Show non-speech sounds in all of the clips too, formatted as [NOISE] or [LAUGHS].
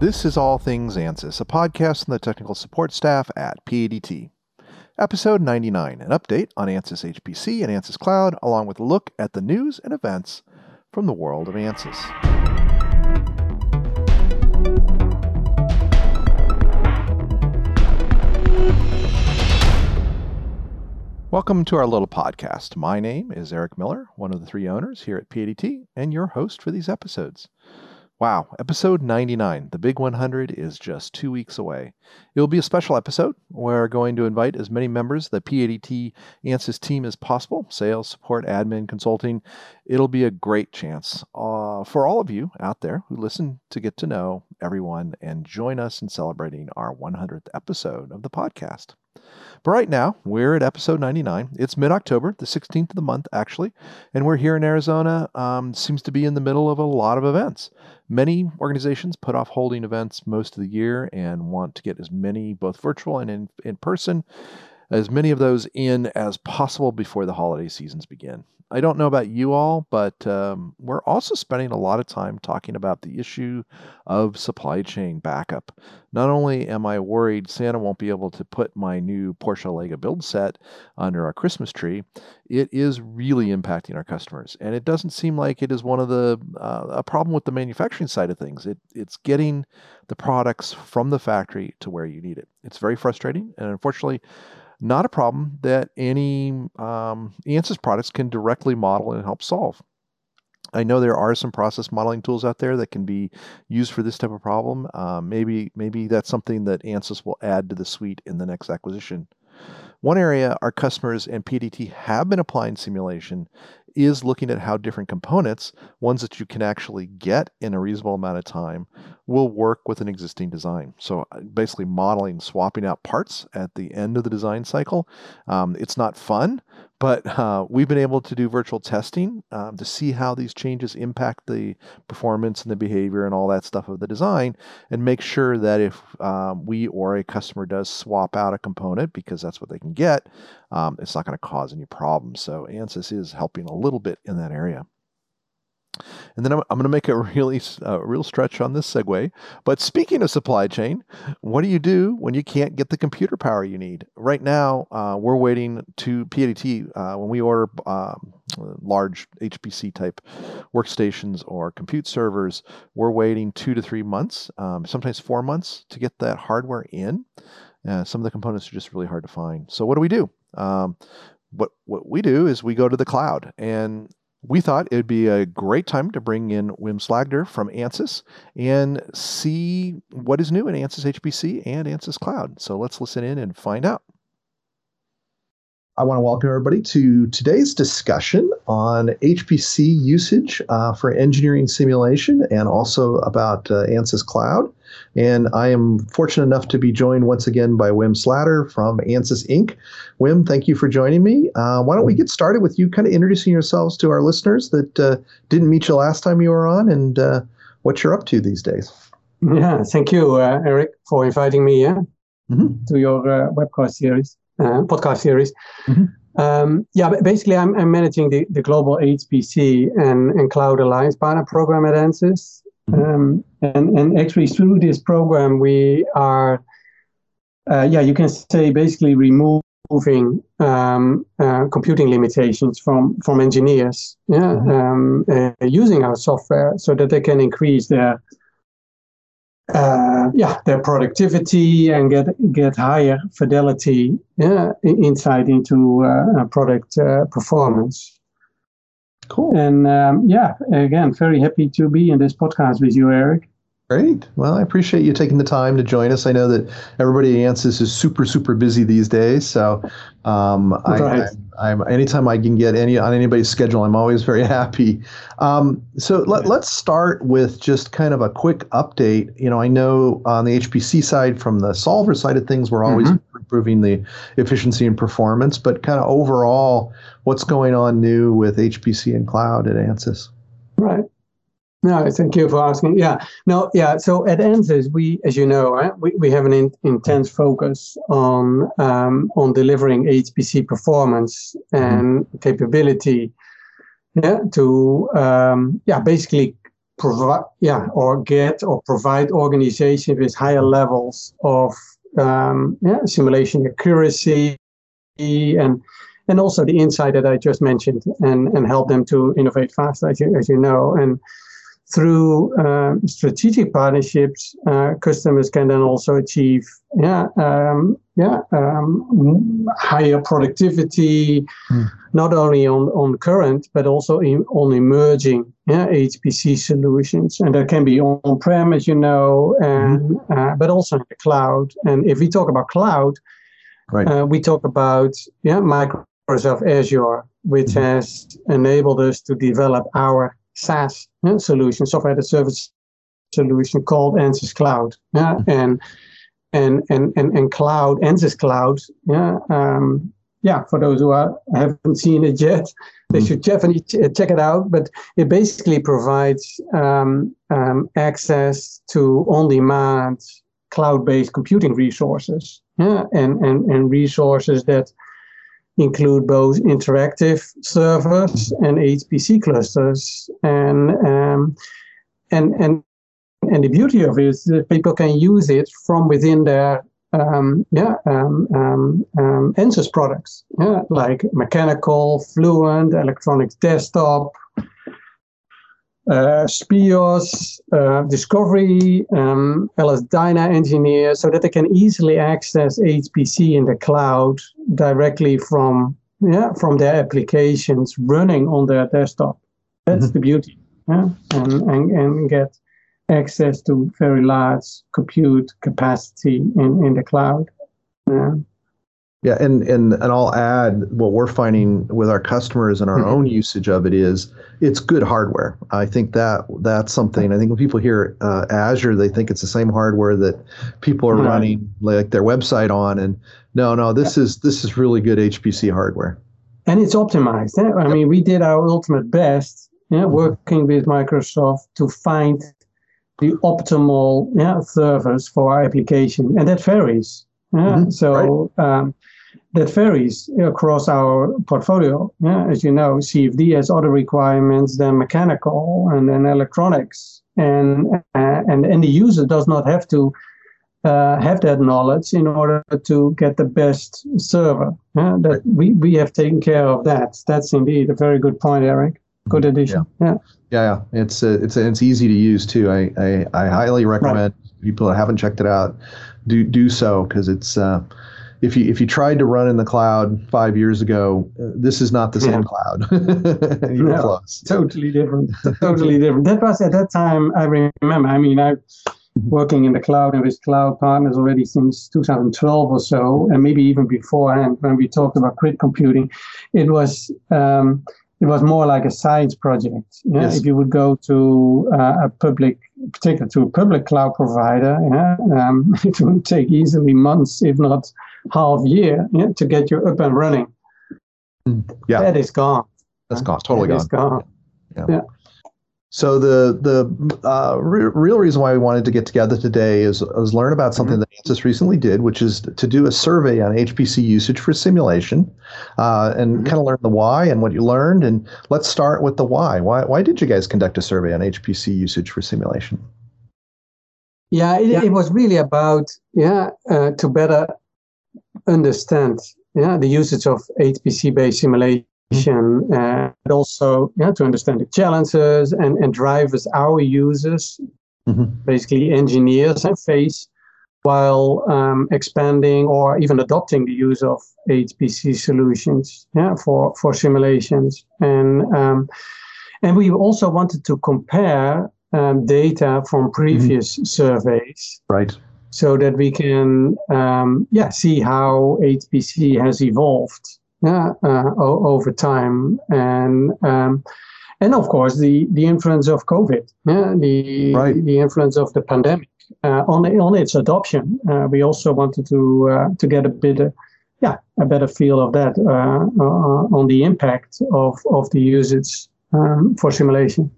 This is All Things ANSYS, a podcast from the technical support staff at PADT. Episode 99, an update on ANSYS HPC and ANSYS Cloud, along with a look at the news and events from the world of ANSYS. Welcome to our little podcast. My name is Eric Miller, one of the three owners here at PADT, and your host for these episodes. Wow, episode 99, the big 100, is just two weeks away. It will be a special episode. We're going to invite as many members of the PADT ANSYS team as possible sales, support, admin, consulting. It'll be a great chance uh, for all of you out there who listen to get to know everyone and join us in celebrating our 100th episode of the podcast. But right now, we're at episode 99. It's mid October, the 16th of the month, actually, and we're here in Arizona. Um, seems to be in the middle of a lot of events. Many organizations put off holding events most of the year and want to get as many, both virtual and in, in person, as many of those in as possible before the holiday seasons begin. I don't know about you all, but um, we're also spending a lot of time talking about the issue of supply chain backup. Not only am I worried Santa won't be able to put my new Porsche Lego build set under our Christmas tree, it is really impacting our customers, and it doesn't seem like it is one of the uh, a problem with the manufacturing side of things. It it's getting the products from the factory to where you need it. It's very frustrating, and unfortunately not a problem that any um, ANSYS products can directly model and help solve. I know there are some process modeling tools out there that can be used for this type of problem. Uh, maybe maybe that's something that ANSYS will add to the suite in the next acquisition. One area our customers and PADT have been applying simulation is looking at how different components, ones that you can actually get in a reasonable amount of time, will work with an existing design. So uh, basically modeling, swapping out parts at the end of the design cycle. Um, it's not fun, but uh, we've been able to do virtual testing um, to see how these changes impact the performance and the behavior and all that stuff of the design and make sure that if um, we or a customer does swap out a component because that's what they can get, um, it's not going to cause any problems. So ANSYS is helping a little bit in that area. And then I'm, I'm going to make a [LAUGHS] really uh, real stretch on this segue. But speaking of supply chain, what do you do when you can't get the computer power you need? Right now, uh, we're waiting to PADT uh, when we order um, large HPC type workstations or compute servers. We're waiting two to three months, um, sometimes four months, to get that hardware in. Uh, some of the components are just really hard to find. So what do we do? Um, what what we do is we go to the cloud and we thought it would be a great time to bring in Wim Slagter from ANSYS and see what is new in ANSYS HPC and ANSYS Cloud. So let's listen in and find out. I want to welcome everybody to today's discussion on HPC usage uh, for engineering simulation and also about uh, ANSYS Cloud. And I am fortunate enough to be joined once again by Wim Slagter from ANSYS Inc. Wim, thank you for joining me. Uh, why don't we get started with you kind of introducing yourselves to our listeners that uh, didn't meet you last time you were on and uh, what you're up to these days? Yeah, thank you, uh, Eric, for inviting me mm-hmm. to your webcast series uh, podcast series. Mm-hmm. Um, yeah, basically, I'm, I'm, managing the, the global HPC and, and Cloud Alliance Partner Program at ANSYS. Um, and, and actually, through this program, we are, uh, yeah, you can say basically removing um, uh, computing limitations from, from engineers yeah, mm-hmm. Um, uh, using our software so that they can increase their uh, yeah, their productivity and get get higher fidelity yeah, insight into uh, product uh, performance. Cool. And um, yeah, again, very happy to be in this podcast with you, Eric. Great. Well, I appreciate you taking the time to join us. I know that everybody at ANSYS is super, super busy these days. So, um, right. I, am anytime I can get any on anybody's schedule, I'm always very [LAUGHS] happy. Um, so let, let's start with just kind of a quick update. You know, I know on the HPC side, from the solver side of things, we're always mm-hmm. improving the efficiency and performance. But kind of overall, what's going on new with HPC and cloud at ANSYS? Right. No, thank you for asking. Yeah, no, yeah. So at ANSYS, we, as you know, we, we have an in, intense focus on um, on delivering HPC performance and capability. Yeah, to um, yeah, basically provide, yeah, or get or provide organizations with higher levels of um, yeah, simulation accuracy and and also the insight that I just mentioned, and and help them to innovate faster, as you, as you know, and through uh, strategic partnerships, uh, customers can then also achieve yeah um, yeah um, higher productivity, mm. not only on on current but also in, on emerging yeah HPC solutions, and that can be on prem as you know, and mm. uh, but also in the cloud. And if we talk about cloud, right. Uh, we talk about yeah Microsoft Azure, which mm. has enabled us to develop our SaaS solution, software as a service solution called Ansys Cloud. Yeah, mm-hmm. and and and and and cloud Ansys Cloud. Yeah, um, yeah. For those who are, haven't seen it yet, they mm-hmm. should definitely ch- check it out. But it basically provides um, um, access to on-demand cloud-based computing resources. Yeah, and and and resources that include both interactive servers and HPC clusters. And um, and and and the beauty of it is that people can use it from within their um, yeah um, um, um Ansys products, yeah, like mechanical, Fluent, electronics desktop, uh, SPEOS, uh, Discovery, um, LS Dyna Engineer, so that they can easily access HPC in the cloud directly from yeah from their applications running on their desktop. That's mm-hmm. the beauty, yeah, and, and and get access to very large compute capacity in, in the cloud. Yeah. Yeah, and, and and I'll add what we're finding with our customers and our mm-hmm. own usage of it is it's good hardware. I think that that's something. I think when people hear uh, Azure, they think it's the same hardware that people are running like their website on. And no, no, this is this is really good HPC hardware. And it's optimized. Eh? I mean, we did our ultimate best, yeah, mm-hmm. working with Microsoft to find the optimal yeah, servers for our application, and that varies. Yeah? Mm-hmm. So. Right. Um, that varies across our portfolio. Yeah, as you know, CFD has other requirements than mechanical and then electronics, and uh, and and the user does not have to uh, have that knowledge in order to get the best server. Yeah, that we we have taken care of that. That's indeed a very good point, Eric. Good addition. Yeah. yeah. Yeah, yeah, it's uh, it's it's easy to use too. I I, I highly recommend right. people that haven't checked it out do do so because it's uh, if you if you tried to run in the cloud five years ago, uh, this is not the same cloud. You're no, close. Totally different. totally different. That was at that time. I remember. I mean, I working in the cloud and with cloud partners already since 2012 or so, and maybe even beforehand when we talked about grid computing, it was. Um, it was more like a science project. Yeah? Yes. If you would go to uh, a public, particularly to a public cloud provider, yeah, um, [LAUGHS] it would take easily months, if not half year yeah, to get you up and running. Yeah, that is gone. That's gone. Totally that gone. gone. Yeah. yeah. So the the uh, re- real reason why we wanted to get together today is, is learn about something mm-hmm. that Ansys recently did, which is to do a survey on HPC usage for simulation, uh, and mm-hmm. kind of learn the why and what you learned. And let's start with the why. Why why did you guys conduct a survey on HPC usage for simulation? Yeah, it, yeah. it was really about yeah uh, to better understand yeah, the usage of HPC-based simulation, mm-hmm. uh, and also yeah, to understand the challenges and, and drivers our users, mm-hmm. basically engineers, and face while um, expanding or even adopting the use of HPC solutions yeah, for, for simulations. And, um, and we also wanted to compare um, data from mm-hmm. previous mm-hmm. surveys. Right so that we can um, yeah see how HPC has evolved yeah, uh, over time. And um, and of course the the influence of COVID yeah the right. the influence of the pandemic uh, on on its adoption. Uh, we also wanted to uh, to get a bit of, yeah a better feel of that uh, uh, on the impact of of the usage um, for simulation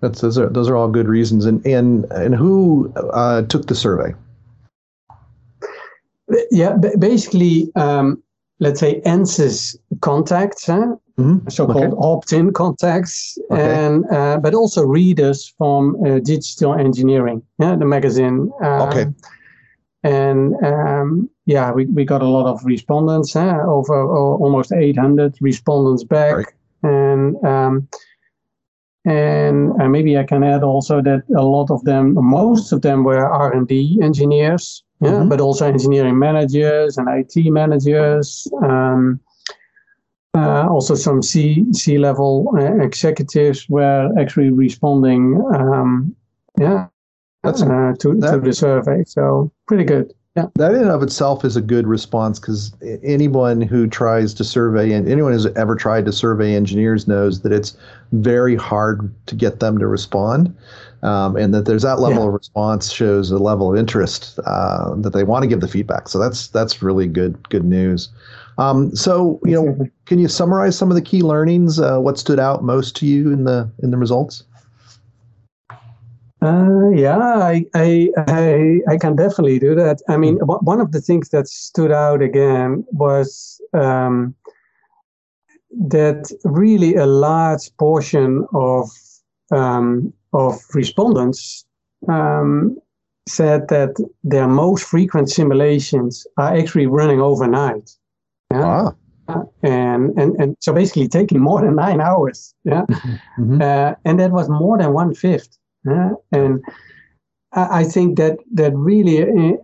that's those are those are all good reasons. And and and who uh, took the survey? Yeah, basically, um, let's say Ansys contacts huh, mm-hmm. so-called okay. opt-in contacts, okay. and uh, but also readers from uh, Digital Engineering, yeah, the magazine. Um, okay. And um, yeah, we, we got a lot of respondents, huh? over almost 800 respondents back, right. and um, and uh, maybe I can add also that a lot of them, most of them were R and D engineers, yeah, mm-hmm. but also engineering managers and IT managers. Um, uh, also, some C C level uh, executives were actually responding. Um, yeah, that's uh, to that, to the survey. So pretty good. Yeah. That in and of itself is a good response because anyone who tries to survey and anyone who's ever tried to survey engineers knows that it's very hard to get them to respond. Um, and that there's that level yeah. of response shows a level of interest uh, that they want to give the feedback. So that's that's really good good news. Um, so you know, can you summarize some of the key learnings? Uh, what stood out most to you in the in the results? Uh, yeah, I, I, I, I, can definitely do that. I mean, hmm. one of the things that stood out again was um, that really a large portion of um, of respondents um, said that their most frequent simulations are actually running overnight. Yeah? Wow. Uh, and, and and so basically taking more than nine hours. Yeah, [LAUGHS] mm-hmm. uh, and that was more than one fifth. Yeah? And I, I think that that really uh,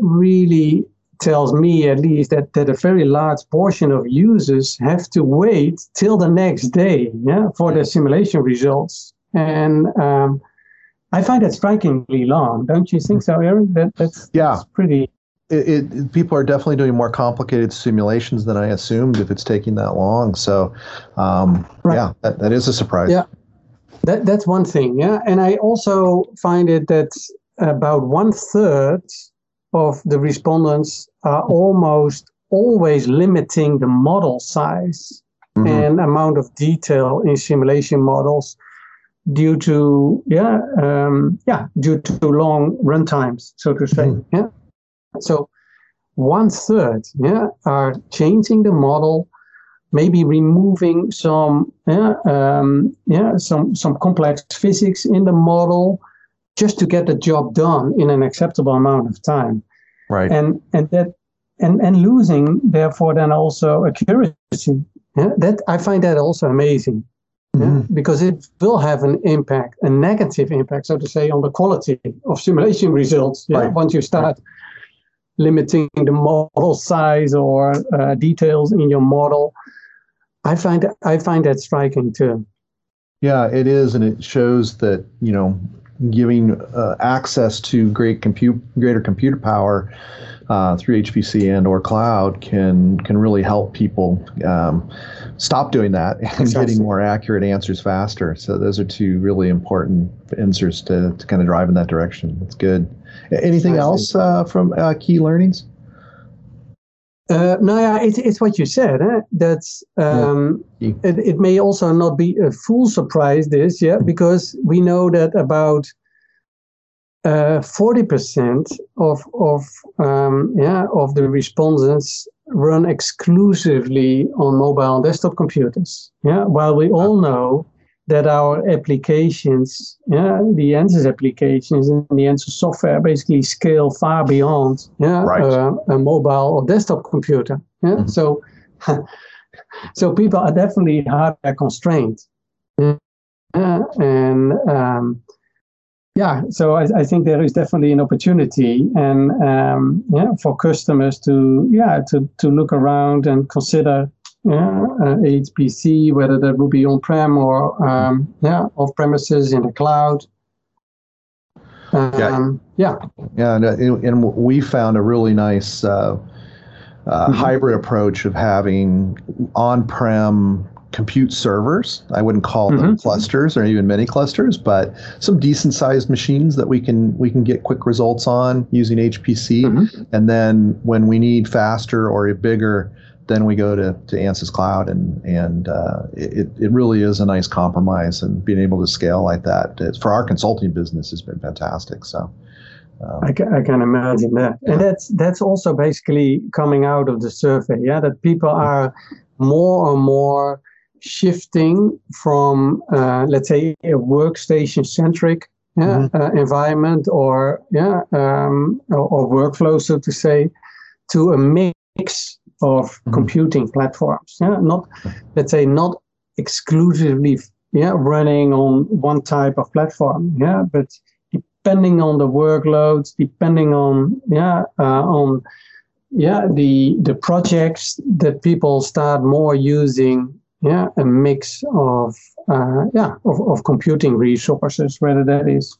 really tells me at least that, that a very large portion of users have to wait till the next day yeah, for the simulation results. And um, I find that strikingly long. Don't you think so, Eric? That, that's, yeah. That's pretty. It, it, people are definitely doing more complicated simulations than I assumed if it's taking that long. So, um, right. yeah, that, that is a surprise. Yeah, that, that's one thing. Yeah. And I also find it that about one third of the respondents are almost always limiting the model size mm-hmm. and amount of detail in simulation models due to yeah um, yeah due to long run times so to say mm-hmm. yeah so one third yeah are changing the model maybe removing some yeah um, yeah some some complex physics in the model just to get the job done in an acceptable amount of time. Right. And and that and and losing therefore then also accuracy. Yeah? That I find that also amazing. Mm-hmm. Yeah? Because it will have an impact, a negative impact, so to say, on the quality of simulation results. Yeah? Right. Once you start right. limiting the model size or uh, details in your model, I find I find that striking too. Yeah, it is, and it shows that you know giving uh, access to great compute, greater computer power uh, through HPC and or cloud can can really help people um, stop doing that [LAUGHS] and exactly. getting more accurate answers faster. So those are two really important answers to, to kind of drive in that direction. That's good. Anything else uh, from uh, key learnings? Uh, no, yeah, it's, it's what you said. Eh? That um, yeah. it, it may also not be a full surprise, this, yeah, because we know that about uh, 40% of, of, um, yeah, of the respondents run exclusively on mobile and desktop computers. Yeah, while we all know that our applications, yeah, the ANSYS applications and the ANSYS software basically scale far beyond yeah, right. uh, a mobile or desktop computer. Yeah, mm-hmm. so [LAUGHS] so people are definitely hardware constrained. Yeah, and um, yeah, so I, I, think there is definitely an opportunity and um, yeah, for customers to yeah to to look around and consider HPC, whether that will be on-prem or um, yeah, off-premises in the cloud. Um, yeah, yeah, and, and, we found a really nice uh, uh, mm-hmm. hybrid approach of having on-prem compute servers. I wouldn't call mm-hmm. them clusters or even mini clusters, but some decent sized machines that we can we can get quick results on using HPC. Mm-hmm. And then when we need faster or a bigger then we go to, to Ansys Cloud, and and uh, it it really is a nice compromise, and being able to scale like that for our consulting business has been fantastic. So. Um, I, can, I can imagine that, yeah. and that's that's also basically coming out of the survey, yeah, that people are more and more shifting from, uh, let's say, a workstation centric yeah, mm-hmm. uh, environment or yeah um, or, or, workflow, so to say, to a mix of mm-hmm. computing platforms. Yeah, not let's say not exclusively yeah running on one type of platform. Yeah, but depending on the workloads, depending on yeah uh, on yeah the the projects that people start more using yeah a mix of uh, yeah of, of computing resources whether that is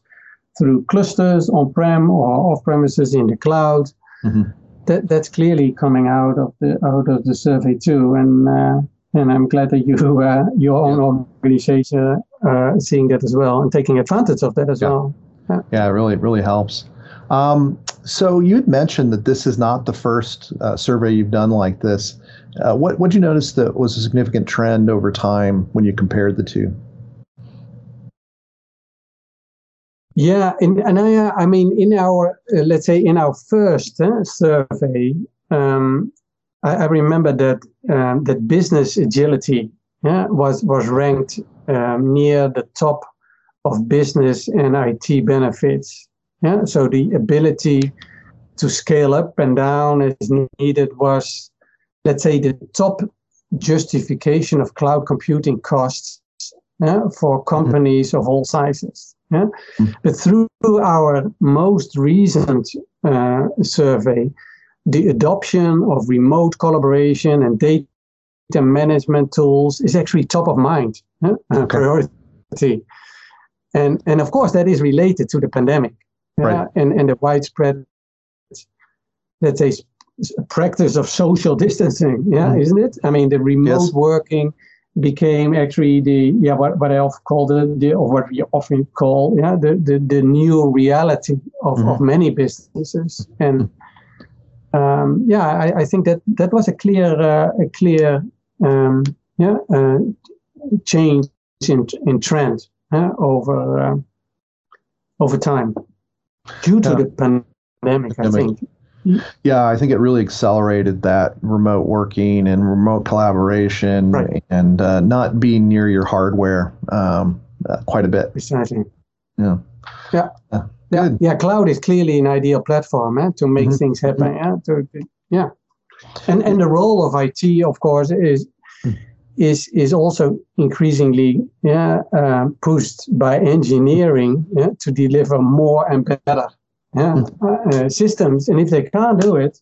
through clusters on-prem or off-premises in the cloud mm-hmm. That that's clearly coming out of the out of the survey too and uh, and I'm glad that you uh, your own organization uh, seeing that as well and taking advantage of that as yeah. well yeah. yeah, it really really helps um, so you had mentioned that this is not the first uh, survey you've done like this. Uh, what what you notice that was a significant trend over time when you compared the two? Yeah, in, and I, I mean, in our uh, let's say in our first uh, survey, um, I, I, remember that um, that business agility yeah, was was ranked um, near the top of business and IT benefits yeah, so the ability to scale up and down as needed was, let's say, the top justification of cloud computing costs yeah, for mm-hmm. companies mm-hmm. of all sizes. Yeah? Mm-hmm. But through our most recent uh, survey, the adoption of remote collaboration and data management tools is actually top of mind, yeah? okay. priority. And, and of course, that is related to the pandemic right. and, and the widespread, let's say, practice of social distancing, yeah, mm. isn't it? I mean, the remote yes. working became actually the yeah what, what I often call the, the or what we often call yeah the the, the new reality of, mm-hmm. of many businesses and um, yeah I, I think that that was a clear uh, a clear um, yeah uh, change in in trend uh, over over time due to yeah. the pandemic, I think. Yeah, I think it really accelerated that remote working and remote collaboration right. and uh, not being near your hardware um, uh, quite a bit. Precisely. Yeah. Yeah. Yeah. Yeah, yeah, cloud is clearly an ideal platform eh, to make mm-hmm. things happen. Yeah, to, yeah, and and the role of IT, of course, is hmm. is is also increasingly yeah, uh, pushed by engineering yeah, to deliver more and better yeah, uh, uh, systems. And if they can't do it,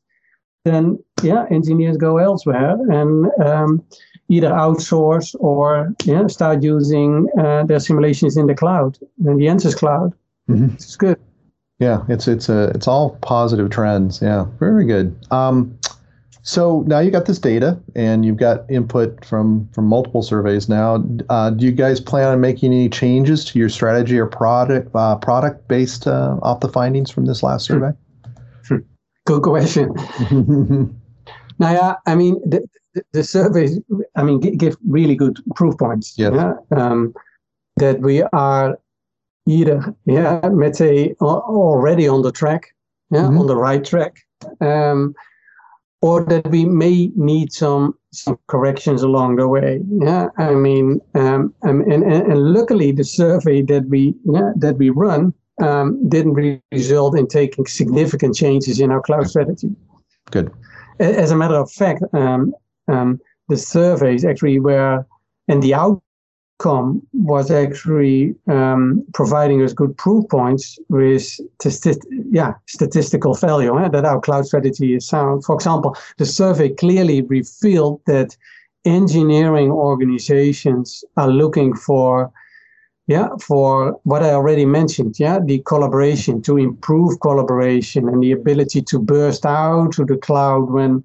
then yeah, engineers go elsewhere and um, either outsource or yeah, start using uh, their simulations in the cloud. And the answer is cloud. Mm-hmm. It's good. Yeah, it's it's a it's all positive trends. Yeah, very good. Um, so now you got this data and you've got input from from multiple surveys now. Uh, do you guys plan on making any changes to your strategy or product uh, product based uh, off the findings from this last survey? Good question. [LAUGHS] now, yeah, I mean the, the, surveys, I mean, give really good proof points. Yes. Yeah, um, that we are either, yeah, let's say already on the track, yeah, mm-hmm. on the right track. Um, or that we may need some some corrections along the way. Yeah, I mean, um, and, and and luckily the survey that we yeah, that we run um, didn't result in taking significant changes in our cloud strategy. Good. As a matter of fact, um, um, the surveys actually were, and the out com was actually um, providing us good proof points with yeah, statistical value eh, that our cloud strategy is sound. For example, the survey clearly revealed that engineering organizations are looking for yeah for what i already mentioned yeah the collaboration to improve collaboration and the ability to burst out to the cloud when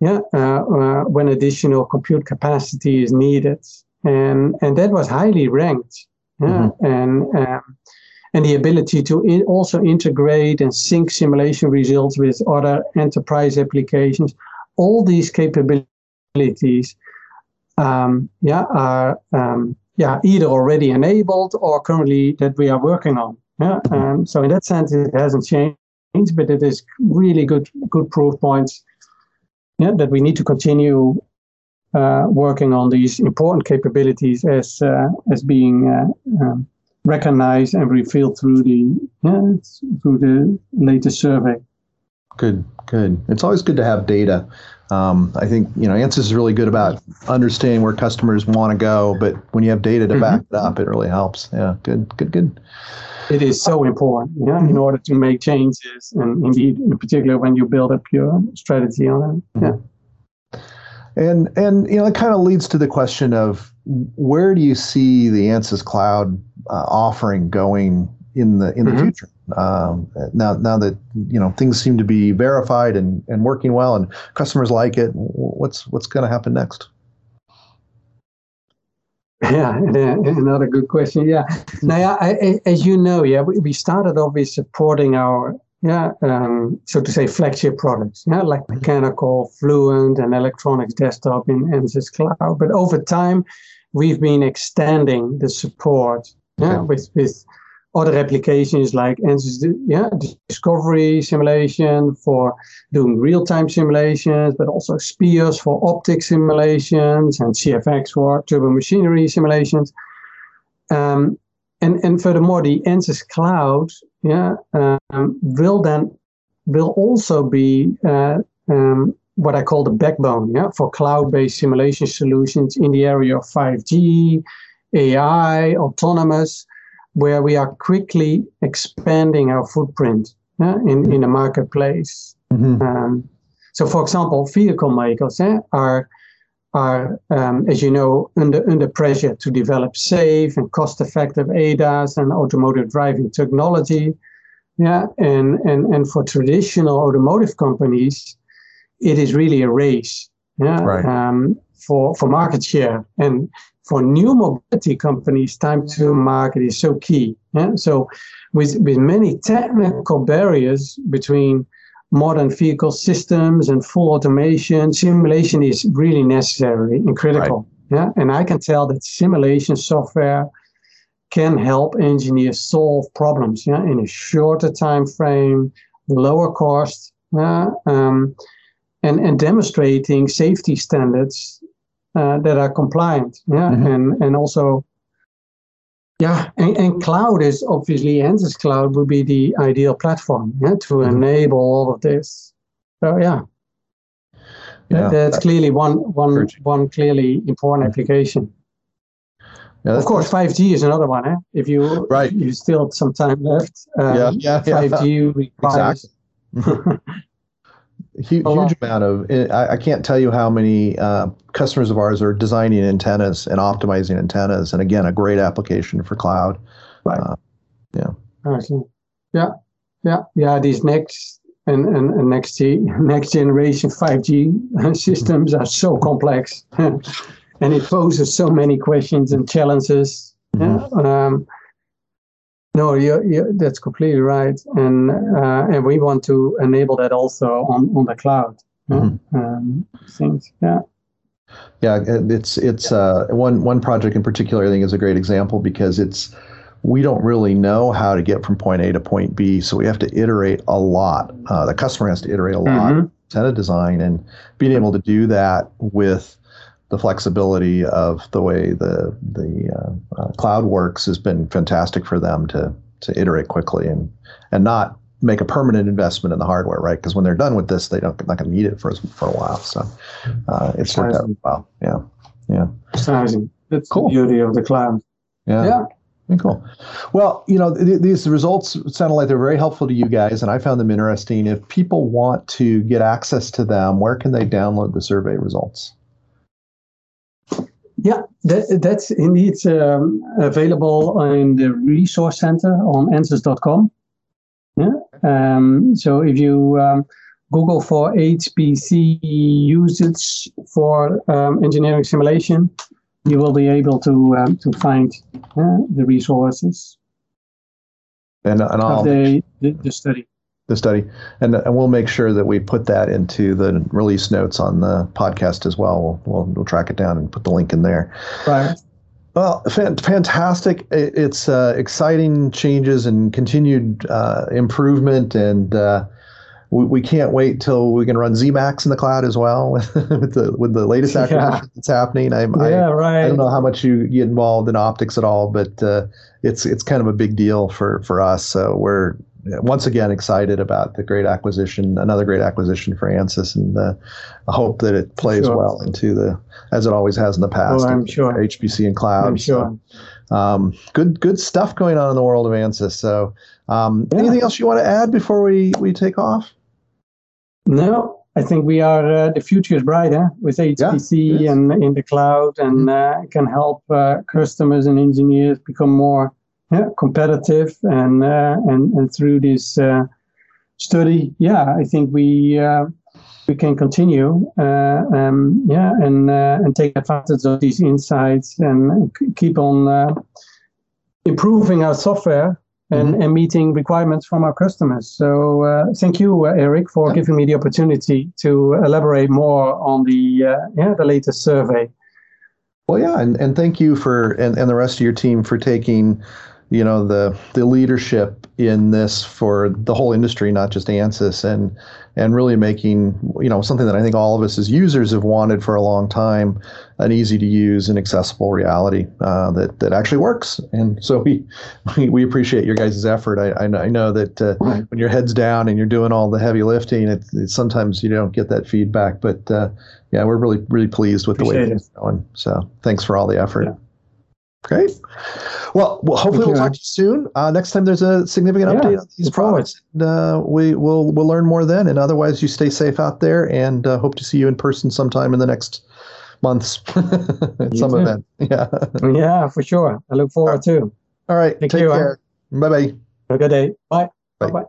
yeah uh, uh, when additional compute capacity is needed and and that was highly ranked. Yeah? Mm-hmm. And um, and the ability to in also integrate and sync simulation results with other enterprise applications. All these capabilities, um, yeah, are um, yeah either already enabled or currently that we are working on. Yeah, mm-hmm. um, so in that sense, it hasn't changed, but it is really good good proof points. Yeah, that we need to continue working on these important capabilities as uh, as being uh, um, recognized and revealed through the yeah, through the latest survey. Good, good. It's always good to have data. Um, I think you know Ansys is really good about understanding where customers want to go, but when you have data to mm-hmm. back it up, it really helps. Yeah, good, good, good. It is so important, yeah, mm-hmm. in order to make changes, and indeed, in particular, when you build up your strategy on it. Mm-hmm. And and you know it kind of leads to the question of where do you see the Ansys Cloud uh, offering going in the in the mm-hmm. future? Um, now now that you know things seem to be verified and, and working well and customers like it, what's what's going to happen next? Yeah, [LAUGHS] another good question. Yeah, now yeah, I, as you know, yeah, we, we started off with supporting our yeah, um, so to say, flagship products, yeah, like mm-hmm. mechanical, fluent, and electronics desktop in Ansys Cloud. But over time, we've been extending the support, yeah, okay. with with other applications like yeah, discovery simulation for doing real-time simulations, but also SPEOS for optic simulations and CFX for turbo machinery simulations. Um, and, and furthermore, the Ansys Cloud yeah, um, will then will also be uh, um, what I call the backbone yeah, for cloud-based simulation solutions in the area of 5G, AI, autonomous, where we are quickly expanding our footprint yeah, in, in the marketplace. Mm-hmm. Um, so, for example, vehicle makers eh, are are, um, as you know, under under pressure to develop safe and cost-effective ADAS and automotive driving technology. Yeah, and and and for traditional automotive companies, it is really a race. Yeah, right. um, for for market share and for new mobility companies, time to market is so key. Yeah? So, with, with many technical barriers between modern vehicle systems and full automation, simulation is really necessary and critical. Right. Yeah? And I can tell that simulation software can help engineers solve problems yeah? in a shorter time frame, lower cost, yeah? um, and, and demonstrating safety standards uh, that are compliant. Yeah, mm-hmm. and and also, yeah, and, and, cloud is obviously Ansys Cloud would be the ideal platform. Yeah, to mm-hmm. enable all of this. So yeah. Yeah, that's clearly one one one clearly important mm-hmm. application. Yeah, of course, five G is another one. Eh? If you right, you still have some time left. Um, yeah, five yeah, G requires exactly. [LAUGHS] huge, huge amount of I, I, can't tell you how many uh, customers of ours are designing antennas and optimizing antennas and again a great application for cloud. Right. Uh, yeah. Yeah yeah yeah these next and, and, and next [LAUGHS] next generation 5g [LAUGHS] systems are so complex [LAUGHS] and it poses so many questions and challenges. Mm-hmm. yeah um, no, you, you, that's completely right, and uh, and we want to enable that also on, on the cloud. Mm-hmm. Um, things, yeah. Yeah, it's it's uh, one one project in particular. I think is a great example because it's we don't really know how to get from point A to point B, so we have to iterate a lot. Uh, the customer has to iterate a lot, mm-hmm. set a design, and being able to do that with the flexibility of the way the the uh, uh, cloud works has been fantastic for them to to iterate quickly and and not make a permanent investment in the hardware, right? Because when they're done with this, they don't not going to need it for for a while. So uh, it's worked out well. Yeah, yeah. Exciting. That's cool. the beauty of the cloud. Yeah. Yeah. Cool. Well, you know, th- these results sounded like they're very helpful to you guys, and I found them interesting. If people want to get access to them, where can they download the survey results? Yeah, that, that's indeed um, available in the resource center on ansys.com. Yeah. Um, so if you um, Google for HPC usage for um, engineering simulation, you will be able to um, to find uh, the resources and, and of the, the, the study the study, and and we'll make sure that we put that into the release notes on the podcast as well. We'll we'll, we'll track it down and put the link in there. Right. Well, fantastic! It's uh, exciting changes and continued uh, improvement, and uh, we, we can't wait till we can run Zemax in the cloud as well [LAUGHS] with, the with the latest [LAUGHS] acquisition yeah. that's happening. I'm, yeah, I, right. I don't know how much you get involved in optics at all, but uh, it's it's kind of a big deal for for us. So we're once again excited about the great acquisition, another great acquisition for Ansys, and uh, I hope that it plays sure. well into the as it always has in the past. Oh, I'm sure HPC and cloud. I'm sure. So, um, good good stuff going on in the world of Ansys. So, um, yeah. anything else you want to add before we we take off? No, I think we are uh, the future is bright with HPC yeah, and in the cloud, and mm-hmm. uh, can help uh, customers and engineers become more yeah, competitive and uh, and and through this uh, study, yeah, I think we uh, we can continue, uh, um, yeah, and uh, and take advantage of these insights and keep on uh, improving our software and, mm-hmm. and meeting requirements from our customers. So thank you, Eric, for yeah. giving me the opportunity to elaborate more on the yeah the latest survey. Well, yeah, and, and thank you for and, and the rest of your team for taking you know the the leadership in this for the whole industry, not just ANSYS, and and really making you know something that I think all of us as users have wanted for a long time, an easy to use and accessible reality uh, that that actually works. And so we [LAUGHS] we, appreciate your guys' effort. I, I know that uh, when your head's down and you're doing all the heavy lifting, it, it sometimes you don't get that feedback. But uh, yeah, we're really really pleased with appreciate the way it's going. So thanks for all the effort. Yeah. Great. Well, well hopefully we'll talk to you soon. Uh, next time there's a significant yeah, update on these products, and, uh, we will we'll learn more then. And otherwise, you stay safe out there, and uh, hope to see you in person sometime in the next months [LAUGHS] at some too. event. [LAUGHS] Yeah. yeah, for sure. I look forward to. All right. Thank take you, care. Bye bye. Have a good day. Bye. Bye bye.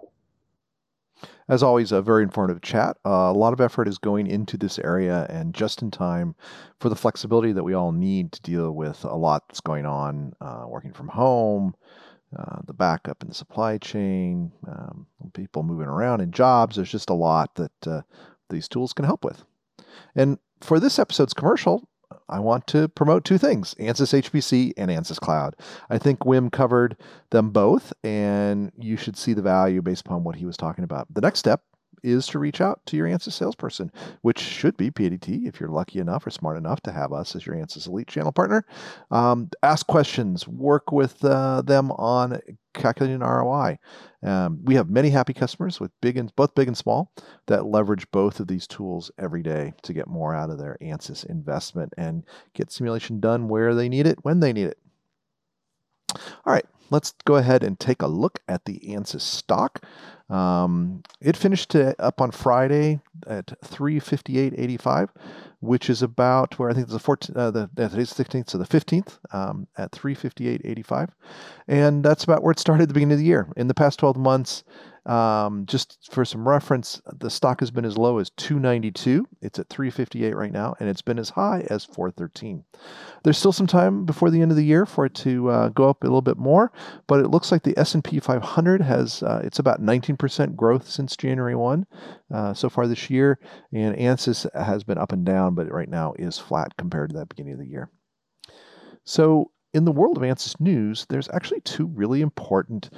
As always, a very informative chat. Uh, a lot of effort is going into this area and just in time for the flexibility that we all need to deal with a lot that's going on, uh, working from home, uh, the backup in the supply chain, um, people moving around in jobs. There's just a lot that uh, these tools can help with. And for this episode's commercial, I want to promote two things ANSYS HPC and ANSYS Cloud. I think Wim covered them both, and you should see the value based upon what he was talking about. The next step is to reach out to your ANSYS salesperson, which should be PADT if you're lucky enough or smart enough to have us as your ANSYS Elite channel partner. Um, ask questions, work with uh, them on calculating ROI. Um, we have many happy customers with big and both big and small that leverage both of these tools every day to get more out of their ANSYS investment and get simulation done where they need it when they need it. All right, let's go ahead and take a look at the ANSYS stock. Um, it finished up on Friday at 358.85, which is about where I think it's the 14th, uh, the, today's 16th, so the 15th um, at 358.85. And that's about where it started at the beginning of the year. In the past 12 months, um, just for some reference, the stock has been as low as 292. It's at 358 right now, and it's been as high as 413. There's still some time before the end of the year for it to uh, go up a little bit more, but it looks like the S&P 500 has uh, it's about 19% growth since January 1 uh, so far this year, and ANSYS has been up and down, but right now is flat compared to that beginning of the year. So in the world of ANSYS news, there's actually two really important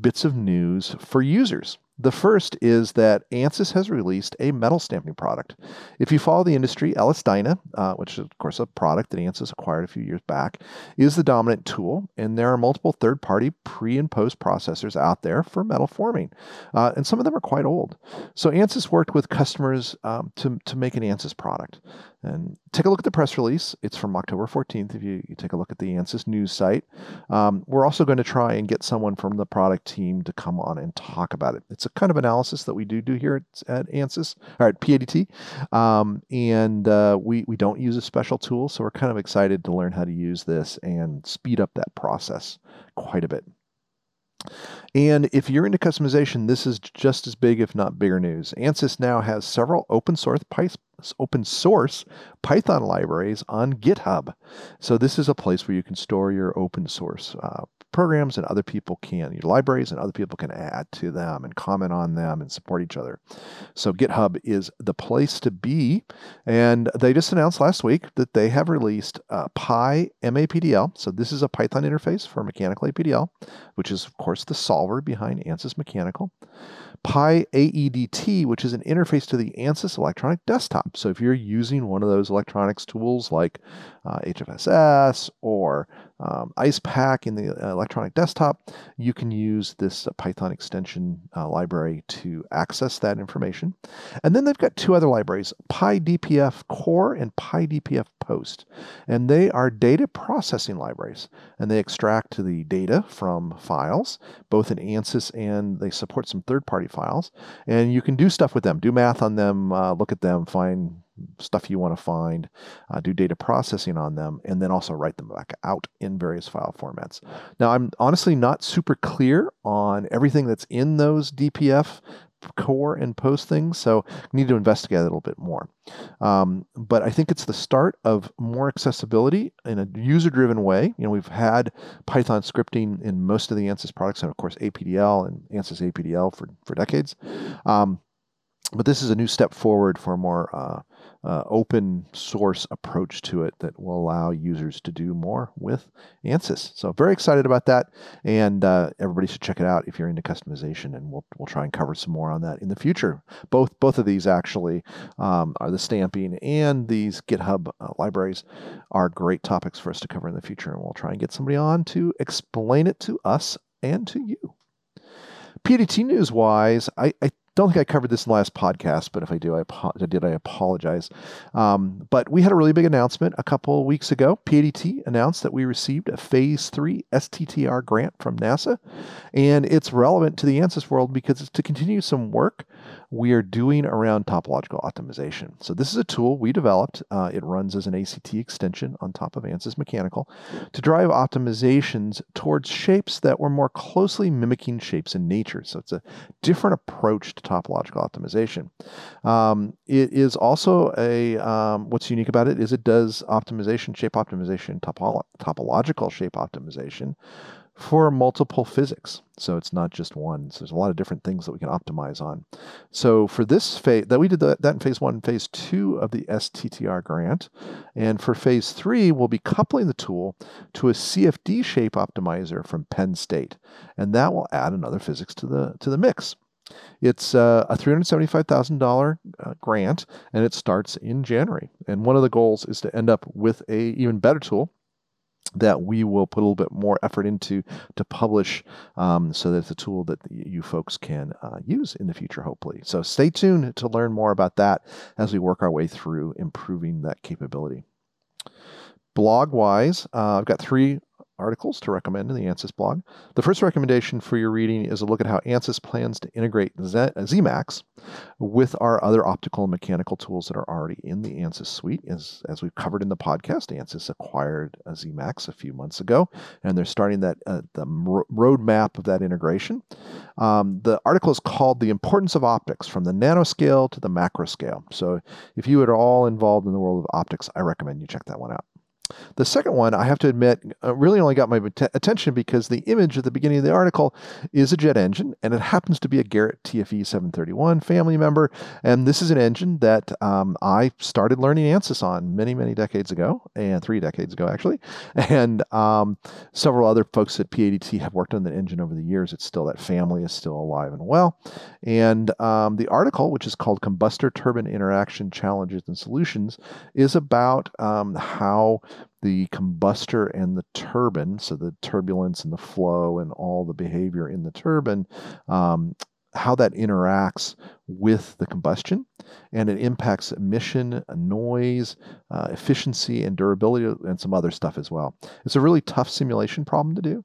bits of news for users. The first is that ANSYS has released a metal stamping product. If you follow the industry, LS Dyna, uh, which is of course a product that ANSYS acquired a few years back, is the dominant tool, and there are multiple third-party pre and post processors out there for metal forming, uh, and some of them are quite old. So ANSYS worked with customers um, to, to make an ANSYS product. And take a look at the press release. It's from October 14th if you, you take a look at the ANSYS news site. Um, we're also going to try and get someone from the product team to come on and talk about it. It's a kind of analysis that we do do here at, at ANSYS, or at PADT. Um, and uh, we, we don't use a special tool, so we're kind of excited to learn how to use this and speed up that process quite a bit. And if you're into customization, this is just as big, if not bigger news. ANSYS now has several open source open source Python libraries on GitHub. So this is a place where you can store your open source uh, programs and other people can, your libraries and other people can add to them and comment on them and support each other. So GitHub is the place to be. And they just announced last week that they have released uh, Pi MAPDL. So this is a Python interface for mechanical APDL, which is of course the solver behind ANSYS Mechanical. PyAEDT, which is an interface to the ANSYS electronic desktop. So if you're using one of those electronics tools like uh, HFSS or um, Icepak in the uh, electronic desktop, you can use this uh, Python extension uh, library to access that information. And then they've got two other libraries, PyDPF Core and PyDPF Post. And they are data processing libraries. And they extract the data from files, both in ANSYS and they support some third party files. And you can do stuff with them, do math on them, uh, look at them, find stuff you want to find, uh, do data processing on them, and then also write them back out in various file formats. Now, I'm honestly not super clear on everything that's in those DPF core and post things, so need to investigate a little bit more. Um, but I think it's the start of more accessibility in a user-driven way. You know, we've had Python scripting in most of the ANSYS products, and of course APDL and ANSYS APDL for for decades. Um, but this is a new step forward for more uh, uh, open source approach to it that will allow users to do more with ANSYS. So very excited about that, and uh, everybody should check it out if you're into customization, and we'll we'll try and cover some more on that in the future. Both both of these actually um, are the stamping and these GitHub uh, libraries are great topics for us to cover in the future, and we'll try and get somebody on to explain it to us and to you. PADT news wise, I, I don't think I covered this in the last podcast, but if I do, I, did. I apologize. Um, but we had a really big announcement a couple of weeks ago. PADT announced that we received a Phase Three STTR grant from NASA, and it's relevant to the ANSYS world because it's to continue some work we are doing around topological optimization. So this is a tool we developed. Uh, it runs as an ACT extension on top of ANSYS Mechanical to drive optimizations towards shapes that were more closely mimicking shapes in nature. So it's a different approach to topological optimization. Um, it is also a, um, what's unique about it is it does optimization, shape optimization, topolo topological shape optimization for multiple physics. So it's not just one. So there's a lot of different things that we can optimize on. So for this phase, that we did the, that in phase one, phase two of the STTR grant, and for phase three, we'll be coupling the tool to a CFD shape optimizer from Penn State, and that will add another physics to the to the mix. It's uh, a $375,000 uh, grant, and it starts in January. And one of the goals is to end up with a even better tool that we will put a little bit more effort into to publish um, so that it's a tool that you folks can uh, use in the future, hopefully. So stay tuned to learn more about that as we work our way through improving that capability. Blog wise, uh, I've got three articles to recommend in the ANSYS blog. The first recommendation for your reading is a look at how ANSYS plans to integrate Zemax with our other optical and mechanical tools that are already in the ANSYS suite. As, as we've covered in the podcast, ANSYS acquired a Zemax a few months ago, and they're starting that uh, the roadmap of that integration. Um, the article is called "The Importance of Optics: From the Nanoscale to the Macroscale. So, if you are all involved in the world of optics, I recommend you check that one out. The second one, I have to admit, uh, really only got my attention because the image at the beginning of the article is a jet engine, and it happens to be a Garrett TFE 731 family member. And this is an engine that um, I started learning ANSYS on many, many decades ago, and three decades ago, actually. [LAUGHS] And um, several other folks at PADT have worked on the engine over the years. It's still, that family is still alive and well. And um, the article, which is called Combustor Turbine Interaction Challenges and Solutions, is about um, how the combustor and the turbine, so the turbulence and the flow and all the behavior in the turbine, um, how that interacts with the combustion and it impacts emission, noise, uh, efficiency, and durability, and some other stuff as well. It's a really tough simulation problem to do,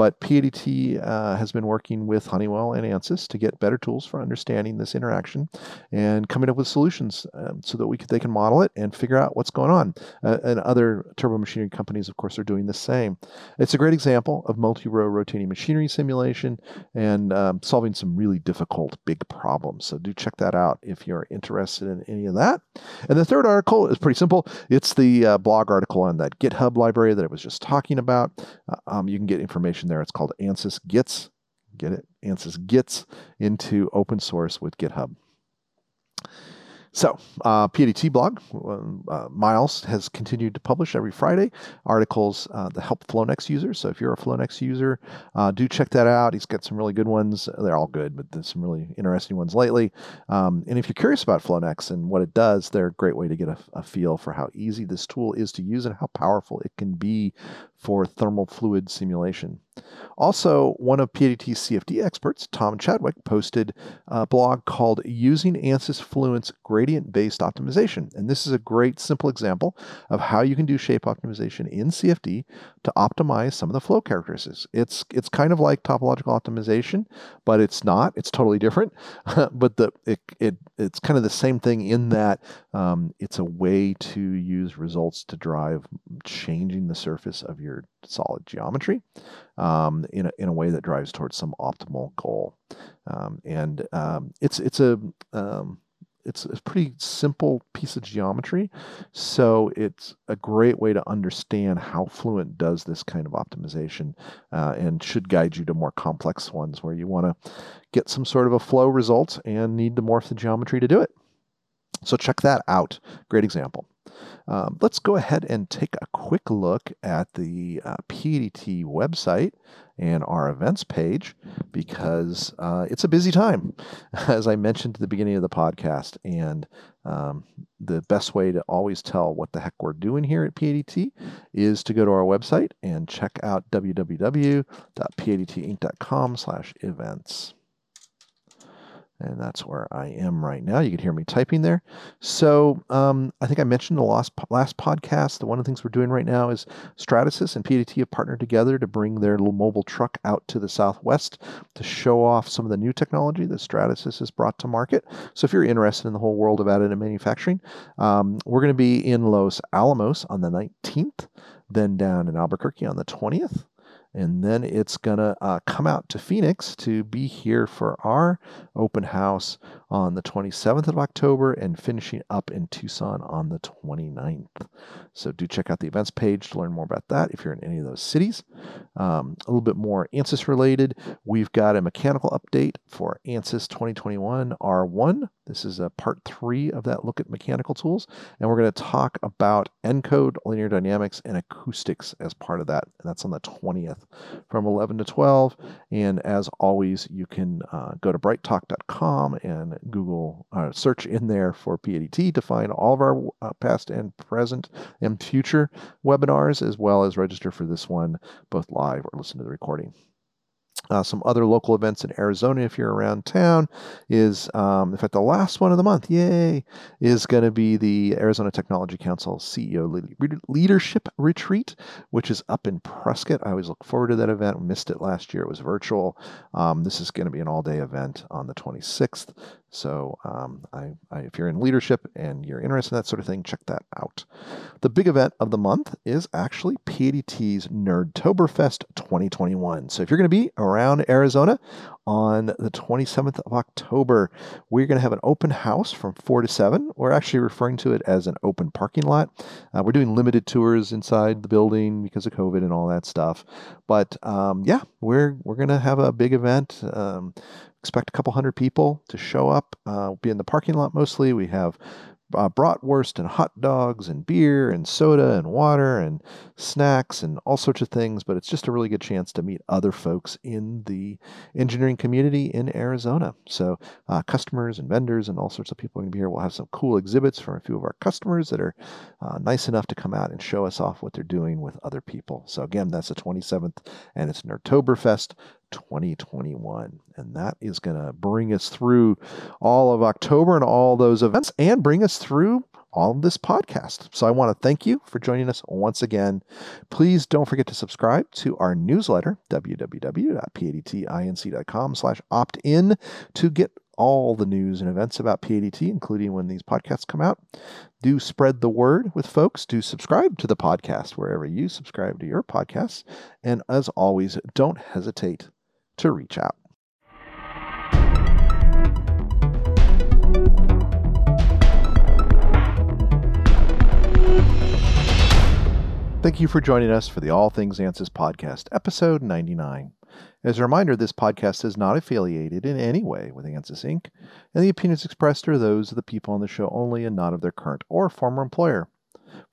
but PADT uh, has been working with Honeywell and ANSYS to get better tools for understanding this interaction and coming up with solutions um, so that we could, they can model it and figure out what's going on. Uh, and other turbo machinery companies, of course, are doing the same. It's a great example of multi-row rotating machinery simulation and um, solving some really difficult big problems. So do check that out if you're interested in any of that. And the third article is pretty simple. It's the uh, blog article on that GitHub library that I was just talking about. Uh, um, you can get information there. It's called ANSYS Gits. Get it? ANSYS Gits into open source with GitHub. So, uh, blog, uh, Miles has continued to publish every Friday articles uh, that help Flownex users. So, if you're a Flownex user, uh, do check that out. He's got some really good ones. They're all good, but there's some really interesting ones lately. Um, and if you're curious about Flownex and what it does, they're a great way to get a, a feel for how easy this tool is to use and how powerful it can be for thermal fluid simulation. Also, one of PADT's CFD experts, Tom Chadwick, posted a blog called Using ANSYS Fluent's Gradient Based Optimization. And this is a great, simple example of how you can do shape optimization in CFD to optimize some of the flow characteristics. It's, it's kind of like topological optimization, but it's not. It's totally different. [LAUGHS] but the, it, it, it's kind of the same thing in that um, it's a way to use results to drive changing the surface of your solid geometry um, in, a, in a way that drives towards some optimal goal. Um, and um, it's it's a um, it's a pretty simple piece of geometry, so it's a great way to understand how Fluent does this kind of optimization, uh, and should guide you to more complex ones where you want to get some sort of a flow result and need to morph the geometry to do it. So check that out. Great example. Um, let's go ahead and take a quick look at the uh, PADT website and our events page because uh, it's a busy time, [LAUGHS] as I mentioned at the beginning of the podcast. And um, the best way to always tell what the heck we're doing here at PADT is to go to our website and check out www.padtinc.com slash events and that's where I am right now. You can hear me typing there. So um, I think I mentioned the last last podcast. The one of the things we're doing right now is Stratasys and PADT have partnered together to bring their little mobile truck out to the Southwest to show off some of the new technology that Stratasys has brought to market. So if you're interested in the whole world of additive manufacturing, um, we're going to be in Los Alamos on the 19th, then down in Albuquerque on the 20th and then it's going to uh, come out to Phoenix to be here for our open house on the 27th of October and finishing up in Tucson on the 29th. So do check out the events page to learn more about that if you're in any of those cities. Um, a little bit more ANSYS related, we've got a mechanical update for ANSYS 2021 R1. This is a part three of that look at mechanical tools, and we're going to talk about nCode, linear dynamics, and acoustics as part of that. And that's on the 20th from 11 to 12. And as always, you can uh, go to brighttalk.com and Google uh, search in there for PADT to find all of our uh, past and present and future webinars, as well as register for this one, both live or listen to the recording. Uh, some other local events in Arizona, if you're around town, is um, in fact the last one of the month. Yay! Is going to be the Arizona Technology Council CEO Leadership Retreat, which is up in Prescott. I always look forward to that event. missed it last year; it was virtual. Um, this is going to be an all-day event on the 26th. So, um, I, I, if you're in leadership and you're interested in that sort of thing, check that out. The big event of the month is actually PADT's Nerdtoberfest 2021. So, if you're going to be around Arizona on the 27th of October, we're going to have an open house from 4 to 7. We're actually referring to it as an open parking lot. Uh, we're doing limited tours inside the building because of COVID and all that stuff. But um, yeah, we're we're going to have a big event. Um, expect a couple hundred people to show up. Uh, we'll be in the parking lot mostly. We have uh, bratwurst and hot dogs and beer and soda and water and snacks and all sorts of things. But it's just a really good chance to meet other folks in the engineering community in Arizona. So, uh, customers and vendors and all sorts of people are going to be here. We'll have some cool exhibits from a few of our customers that are uh, nice enough to come out and show us off what they're doing with other people. So, again, that's the 27th and it's Nerdtoberfest 2021. And that is going to bring us through all of October and all those events and bring us through all of this podcast. So I want to thank you for joining us once again. Please don't forget to subscribe to our newsletter, www.padtinc.com slash opt-in to get all the news and events about PADT, including when these podcasts come out. Do spread the word with folks. Do subscribe to the podcast wherever you subscribe to your podcasts. And as always, don't hesitate to reach out. Thank you for joining us for the All Things ANSYS podcast, episode 99. As a reminder, this podcast is not affiliated in any way with Ansys Inc., and the opinions expressed are those of the people on the show only and not of their current or former employer.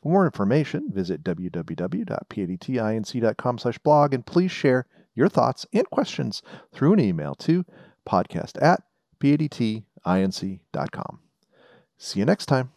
For more information, visit www.padtinc.com/blog and please share your thoughts and questions through an email to podcast at padtinc.com. See you next time.